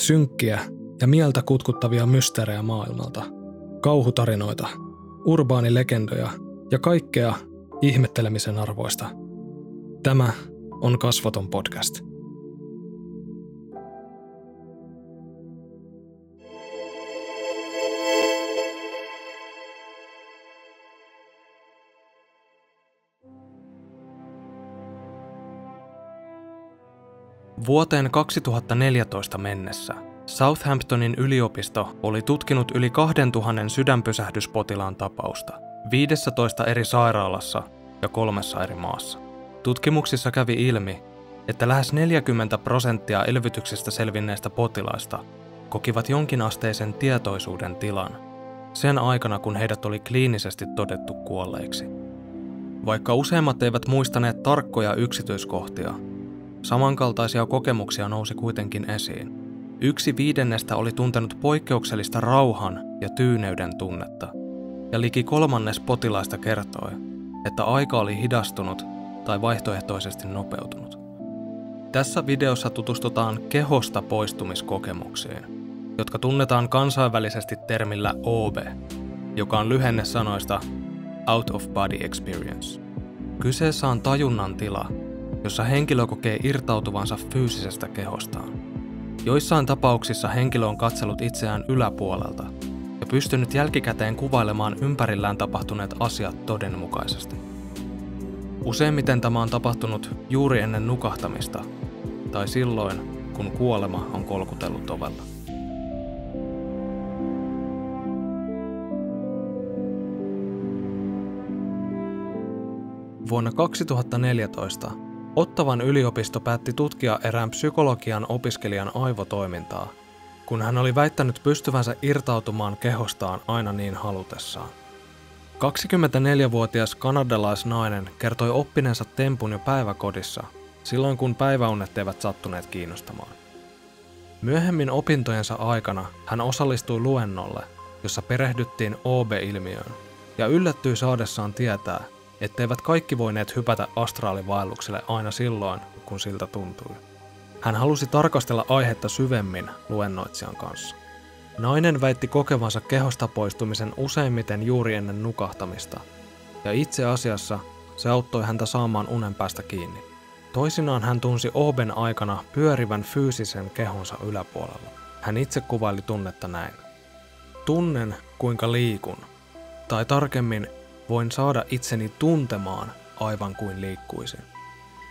Synkkiä ja mieltä kutkuttavia mysteerejä maailmalta, kauhutarinoita, urbaanilegendoja ja kaikkea ihmettelemisen arvoista. Tämä on Kasvoton podcast. Vuoteen 2014 mennessä Southamptonin yliopisto oli tutkinut yli 2000 sydänpysähdyspotilaan tapausta 15 eri sairaalassa ja kolmessa eri maassa. Tutkimuksissa kävi ilmi, että lähes 40 prosenttia elvytyksestä selvinneistä potilaista kokivat jonkinasteisen tietoisuuden tilan sen aikana, kun heidät oli kliinisesti todettu kuolleiksi. Vaikka useimmat eivät muistaneet tarkkoja yksityiskohtia, Samankaltaisia kokemuksia nousi kuitenkin esiin. Yksi viidennestä oli tuntenut poikkeuksellista rauhan ja tyyneyden tunnetta, ja liki kolmannes potilaista kertoi, että aika oli hidastunut tai vaihtoehtoisesti nopeutunut. Tässä videossa tutustutaan kehosta poistumiskokemuksiin, jotka tunnetaan kansainvälisesti termillä OB, joka on lyhenne sanoista Out of Body Experience. Kyseessä on tajunnan tila, jossa henkilö kokee irtautuvansa fyysisestä kehostaan. Joissain tapauksissa henkilö on katsellut itseään yläpuolelta ja pystynyt jälkikäteen kuvailemaan ympärillään tapahtuneet asiat todenmukaisesti. Useimmiten tämä on tapahtunut juuri ennen nukahtamista tai silloin, kun kuolema on kolkutellut ovella. Vuonna 2014 Ottavan yliopisto päätti tutkia erään psykologian opiskelijan aivotoimintaa, kun hän oli väittänyt pystyvänsä irtautumaan kehostaan aina niin halutessaan. 24-vuotias kanadalaisnainen kertoi oppineensa tempun jo päiväkodissa, silloin kun päiväunet eivät sattuneet kiinnostamaan. Myöhemmin opintojensa aikana hän osallistui luennolle, jossa perehdyttiin OB-ilmiöön, ja yllättyi saadessaan tietää, etteivät kaikki voineet hypätä astraalivaellukselle aina silloin, kun siltä tuntui. Hän halusi tarkastella aihetta syvemmin luennoitsijan kanssa. Nainen väitti kokevansa kehosta poistumisen useimmiten juuri ennen nukahtamista, ja itse asiassa se auttoi häntä saamaan unen päästä kiinni. Toisinaan hän tunsi Oben aikana pyörivän fyysisen kehonsa yläpuolella. Hän itse kuvaili tunnetta näin. Tunnen, kuinka liikun. Tai tarkemmin, voin saada itseni tuntemaan aivan kuin liikkuisin.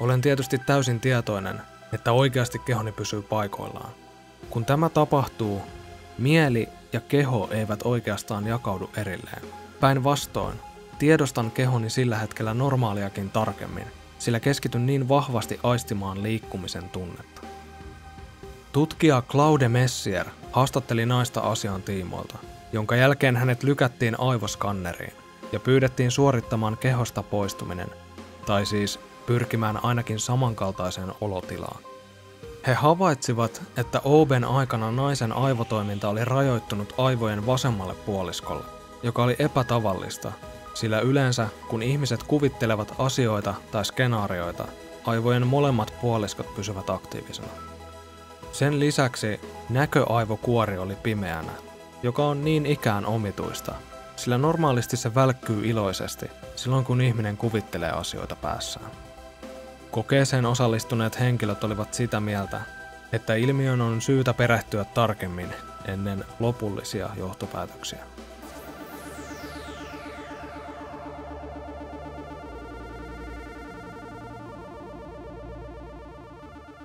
Olen tietysti täysin tietoinen, että oikeasti kehoni pysyy paikoillaan. Kun tämä tapahtuu, mieli ja keho eivät oikeastaan jakaudu erilleen. Päinvastoin, tiedostan kehoni sillä hetkellä normaaliakin tarkemmin, sillä keskityn niin vahvasti aistimaan liikkumisen tunnetta. Tutkija Claude Messier haastatteli naista asian tiimoilta, jonka jälkeen hänet lykättiin aivoskanneriin ja pyydettiin suorittamaan kehosta poistuminen, tai siis pyrkimään ainakin samankaltaiseen olotilaan. He havaitsivat, että Oben aikana naisen aivotoiminta oli rajoittunut aivojen vasemmalle puoliskolle, joka oli epätavallista, sillä yleensä kun ihmiset kuvittelevat asioita tai skenaarioita, aivojen molemmat puoliskot pysyvät aktiivisena. Sen lisäksi näköaivokuori oli pimeänä, joka on niin ikään omituista, sillä normaalisti se välkkyy iloisesti silloin kun ihminen kuvittelee asioita päässään. Kokeeseen osallistuneet henkilöt olivat sitä mieltä, että ilmiön on syytä perehtyä tarkemmin ennen lopullisia johtopäätöksiä.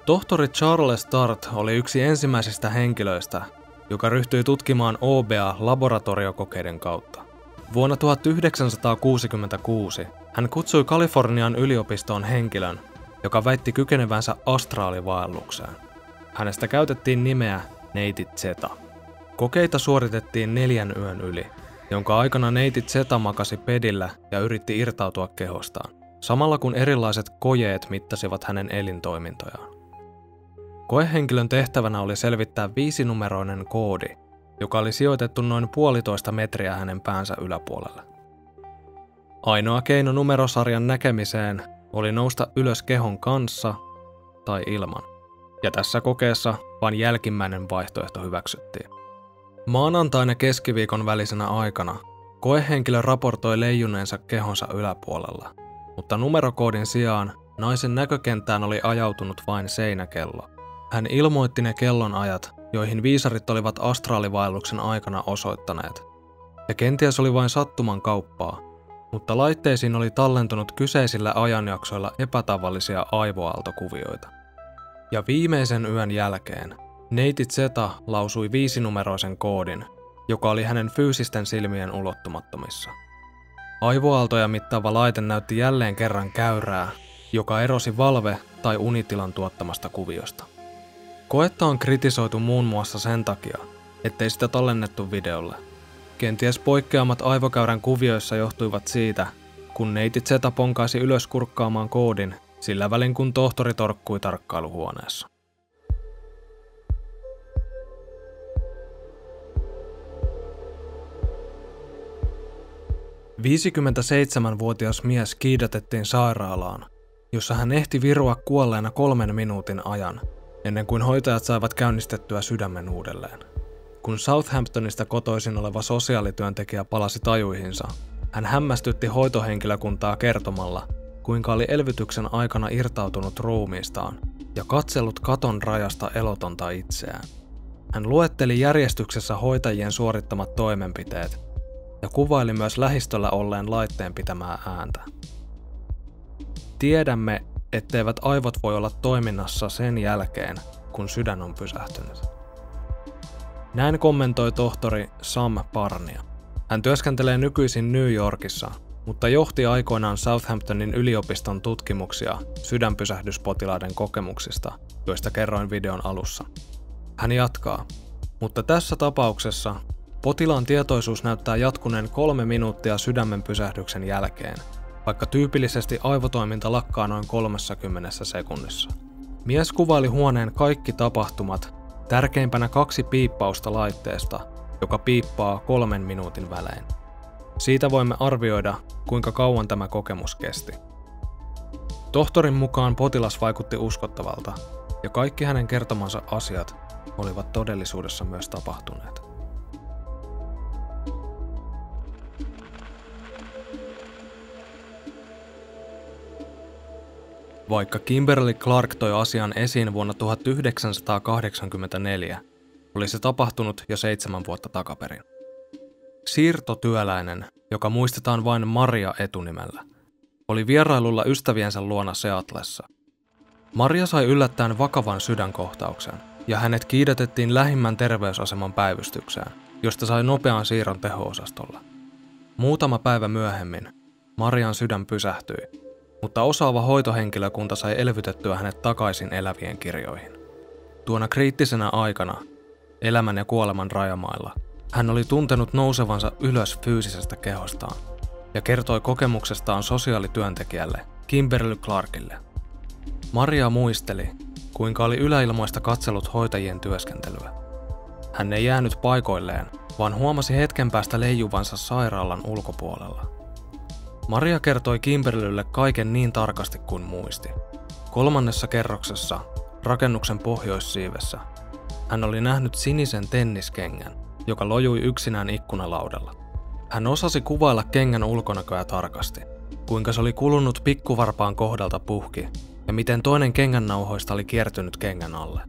Tohtori Charles Tart oli yksi ensimmäisistä henkilöistä, joka ryhtyi tutkimaan OBA laboratoriokokeiden kautta. Vuonna 1966 hän kutsui Kalifornian yliopistoon henkilön, joka väitti kykenevänsä astraalivaellukseen. Hänestä käytettiin nimeä Neiti Zeta. Kokeita suoritettiin neljän yön yli, jonka aikana neiti Zeta makasi pedillä ja yritti irtautua kehostaan, samalla kun erilaiset kojeet mittasivat hänen elintoimintojaan. Koehenkilön tehtävänä oli selvittää viisinumeroinen koodi, joka oli sijoitettu noin puolitoista metriä hänen päänsä yläpuolelle. Ainoa keino numerosarjan näkemiseen oli nousta ylös kehon kanssa tai ilman. ja tässä kokeessa vain jälkimmäinen vaihtoehto hyväksyttiin. Maanantaina keskiviikon välisenä aikana koehenkilö raportoi leijuneensa kehonsa yläpuolella, mutta numerokoodin sijaan naisen näkökenttään oli ajautunut vain seinäkello. Hän ilmoitti ne kellonajat, joihin viisarit olivat astraalivaelluksen aikana osoittaneet. Ja kenties oli vain sattuman kauppaa, mutta laitteisiin oli tallentunut kyseisillä ajanjaksoilla epätavallisia aivoaaltokuvioita. Ja viimeisen yön jälkeen neiti Zeta lausui viisinumeroisen koodin, joka oli hänen fyysisten silmien ulottumattomissa. Aivoaaltoja mittaava laite näytti jälleen kerran käyrää, joka erosi valve- tai unitilan tuottamasta kuviosta. Koetta on kritisoitu muun muassa sen takia, ettei sitä tallennettu videolle. Kenties poikkeamat aivokäyrän kuvioissa johtuivat siitä, kun neiti Zeta ponkaisi ylös kurkkaamaan koodin, sillä välin kun tohtori torkkui tarkkailuhuoneessa. 57-vuotias mies kiidätettiin sairaalaan, jossa hän ehti virua kuolleena kolmen minuutin ajan, ennen kuin hoitajat saivat käynnistettyä sydämen uudelleen. Kun Southamptonista kotoisin oleva sosiaalityöntekijä palasi tajuihinsa, hän hämmästytti hoitohenkilökuntaa kertomalla, kuinka oli elvytyksen aikana irtautunut ruumiistaan ja katsellut katon rajasta elotonta itseään. Hän luetteli järjestyksessä hoitajien suorittamat toimenpiteet ja kuvaili myös lähistöllä olleen laitteen pitämää ääntä. Tiedämme, etteivät aivot voi olla toiminnassa sen jälkeen, kun sydän on pysähtynyt. Näin kommentoi tohtori Sam Parnia. Hän työskentelee nykyisin New Yorkissa, mutta johti aikoinaan Southamptonin yliopiston tutkimuksia sydänpysähdyspotilaiden kokemuksista, joista kerroin videon alussa. Hän jatkaa, mutta tässä tapauksessa Potilaan tietoisuus näyttää jatkuneen kolme minuuttia sydämen pysähdyksen jälkeen, vaikka tyypillisesti aivotoiminta lakkaa noin 30 sekunnissa. Mies kuvaili huoneen kaikki tapahtumat, tärkeimpänä kaksi piippausta laitteesta, joka piippaa kolmen minuutin välein. Siitä voimme arvioida, kuinka kauan tämä kokemus kesti. Tohtorin mukaan potilas vaikutti uskottavalta, ja kaikki hänen kertomansa asiat olivat todellisuudessa myös tapahtuneet. Vaikka Kimberly Clark toi asian esiin vuonna 1984, oli se tapahtunut jo seitsemän vuotta takaperin. Siirtotyöläinen, joka muistetaan vain Maria etunimellä, oli vierailulla ystäviensä luona Seatlessa. Maria sai yllättäen vakavan sydänkohtauksen, ja hänet kiidätettiin lähimmän terveysaseman päivystykseen, josta sai nopean siirron teho-osastolla. Muutama päivä myöhemmin Marian sydän pysähtyi mutta osaava hoitohenkilökunta sai elvytettyä hänet takaisin elävien kirjoihin. Tuona kriittisenä aikana, elämän ja kuoleman rajamailla, hän oli tuntenut nousevansa ylös fyysisestä kehostaan ja kertoi kokemuksestaan sosiaalityöntekijälle Kimberly Clarkille. Maria muisteli, kuinka oli yläilmoista katsellut hoitajien työskentelyä. Hän ei jäänyt paikoilleen, vaan huomasi hetken päästä leijuvansa sairaalan ulkopuolella – Maria kertoi Kimberlylle kaiken niin tarkasti kuin muisti. Kolmannessa kerroksessa, rakennuksen pohjoissiivessä, hän oli nähnyt sinisen tenniskengän, joka lojui yksinään ikkunalaudalla. Hän osasi kuvailla kengän ulkonäköä tarkasti, kuinka se oli kulunut pikkuvarpaan kohdalta puhki ja miten toinen kengännauhoista oli kiertynyt kengän alle.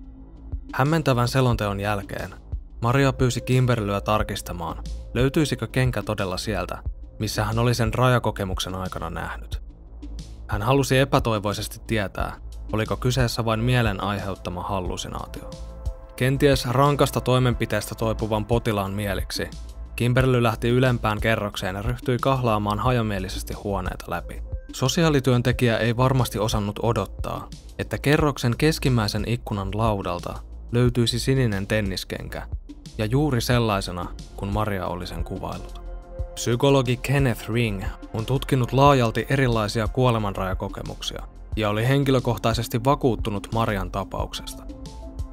Hämmentävän selonteon jälkeen Maria pyysi Kimberlyä tarkistamaan, löytyisikö kenkä todella sieltä missä hän oli sen rajakokemuksen aikana nähnyt. Hän halusi epätoivoisesti tietää, oliko kyseessä vain mielen aiheuttama hallusinaatio. Kenties rankasta toimenpiteestä toipuvan potilaan mieliksi, Kimberly lähti ylempään kerrokseen ja ryhtyi kahlaamaan hajamielisesti huoneita läpi. Sosiaalityöntekijä ei varmasti osannut odottaa, että kerroksen keskimmäisen ikkunan laudalta löytyisi sininen tenniskenkä, ja juuri sellaisena, kun Maria oli sen kuvaillut. Psykologi Kenneth Ring on tutkinut laajalti erilaisia kuolemanrajakokemuksia ja oli henkilökohtaisesti vakuuttunut Marian tapauksesta.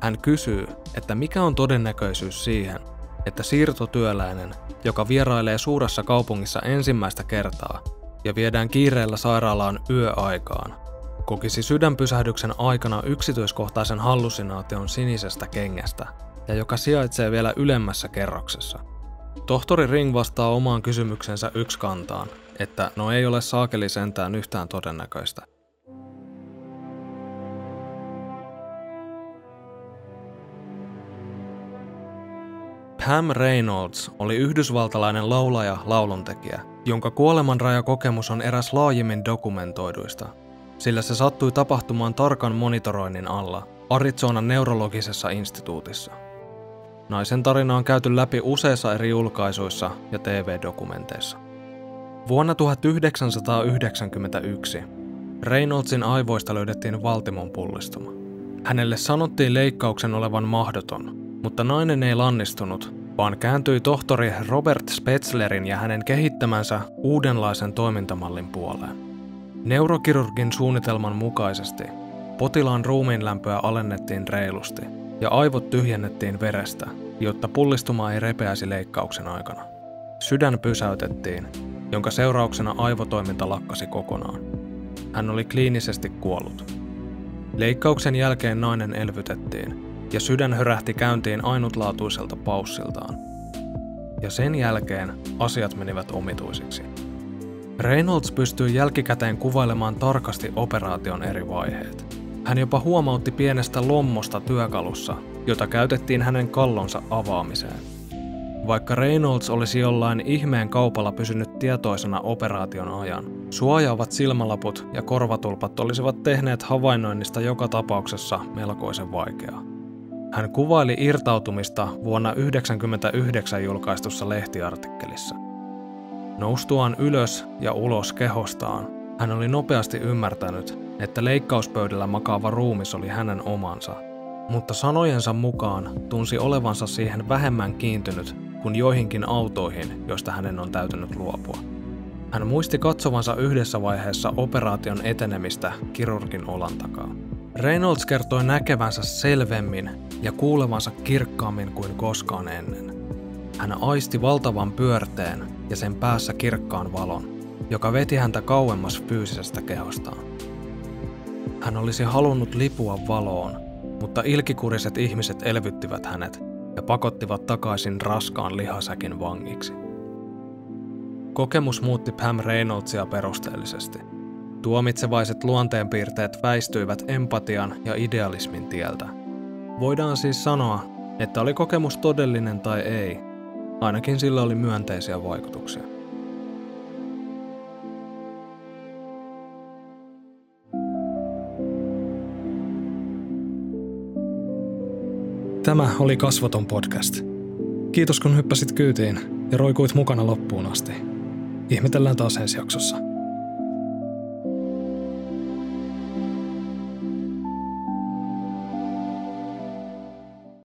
Hän kysyy, että mikä on todennäköisyys siihen, että siirtotyöläinen, joka vierailee suuressa kaupungissa ensimmäistä kertaa ja viedään kiireellä sairaalaan yöaikaan, kokisi sydänpysähdyksen aikana yksityiskohtaisen hallusinaation sinisestä kengästä ja joka sijaitsee vielä ylemmässä kerroksessa. Tohtori Ring vastaa omaan kysymyksensä yksi kantaan, että no ei ole saakeli sentään yhtään todennäköistä. Pam Reynolds oli yhdysvaltalainen laulaja lauluntekijä, jonka kuolemanrajakokemus on eräs laajimmin dokumentoiduista, sillä se sattui tapahtumaan tarkan monitoroinnin alla Arizonan neurologisessa instituutissa. Naisen tarina on käyty läpi useissa eri julkaisuissa ja TV-dokumenteissa. Vuonna 1991 Reynoldsin aivoista löydettiin valtimon pullistuma. Hänelle sanottiin leikkauksen olevan mahdoton, mutta nainen ei lannistunut, vaan kääntyi tohtori Robert Spetzlerin ja hänen kehittämänsä uudenlaisen toimintamallin puoleen. Neurokirurgin suunnitelman mukaisesti potilaan ruumiinlämpöä alennettiin reilusti ja aivot tyhjennettiin verestä, jotta pullistuma ei repeäisi leikkauksen aikana. Sydän pysäytettiin, jonka seurauksena aivotoiminta lakkasi kokonaan. Hän oli kliinisesti kuollut. Leikkauksen jälkeen nainen elvytettiin ja sydän hörähti käyntiin ainutlaatuiselta paussiltaan. Ja sen jälkeen asiat menivät omituisiksi. Reynolds pystyi jälkikäteen kuvailemaan tarkasti operaation eri vaiheet. Hän jopa huomautti pienestä lommosta työkalussa, jota käytettiin hänen kallonsa avaamiseen. Vaikka Reynolds olisi jollain ihmeen kaupalla pysynyt tietoisena operaation ajan, suojaavat silmälaput ja korvatulpat olisivat tehneet havainnoinnista joka tapauksessa melkoisen vaikeaa. Hän kuvaili irtautumista vuonna 1999 julkaistussa lehtiartikkelissa. Noustuaan ylös ja ulos kehostaan, hän oli nopeasti ymmärtänyt, että leikkauspöydällä makaava ruumis oli hänen omansa, mutta sanojensa mukaan tunsi olevansa siihen vähemmän kiintynyt kuin joihinkin autoihin, joista hänen on täytynyt luopua. Hän muisti katsovansa yhdessä vaiheessa operaation etenemistä kirurgin olan takaa. Reynolds kertoi näkevänsä selvemmin ja kuulevansa kirkkaammin kuin koskaan ennen. Hän aisti valtavan pyörteen ja sen päässä kirkkaan valon, joka veti häntä kauemmas fyysisestä kehostaan. Hän olisi halunnut lipua valoon, mutta ilkikuriset ihmiset elvyttivät hänet ja pakottivat takaisin raskaan lihasäkin vangiksi. Kokemus muutti Pam Reynoldsia perusteellisesti – Tuomitsevaiset luonteenpiirteet väistyivät empatian ja idealismin tieltä. Voidaan siis sanoa, että oli kokemus todellinen tai ei, ainakin sillä oli myönteisiä vaikutuksia. Tämä oli Kasvoton podcast. Kiitos kun hyppäsit kyytiin ja roikuit mukana loppuun asti. Ihmetellään taas ensi jaksossa.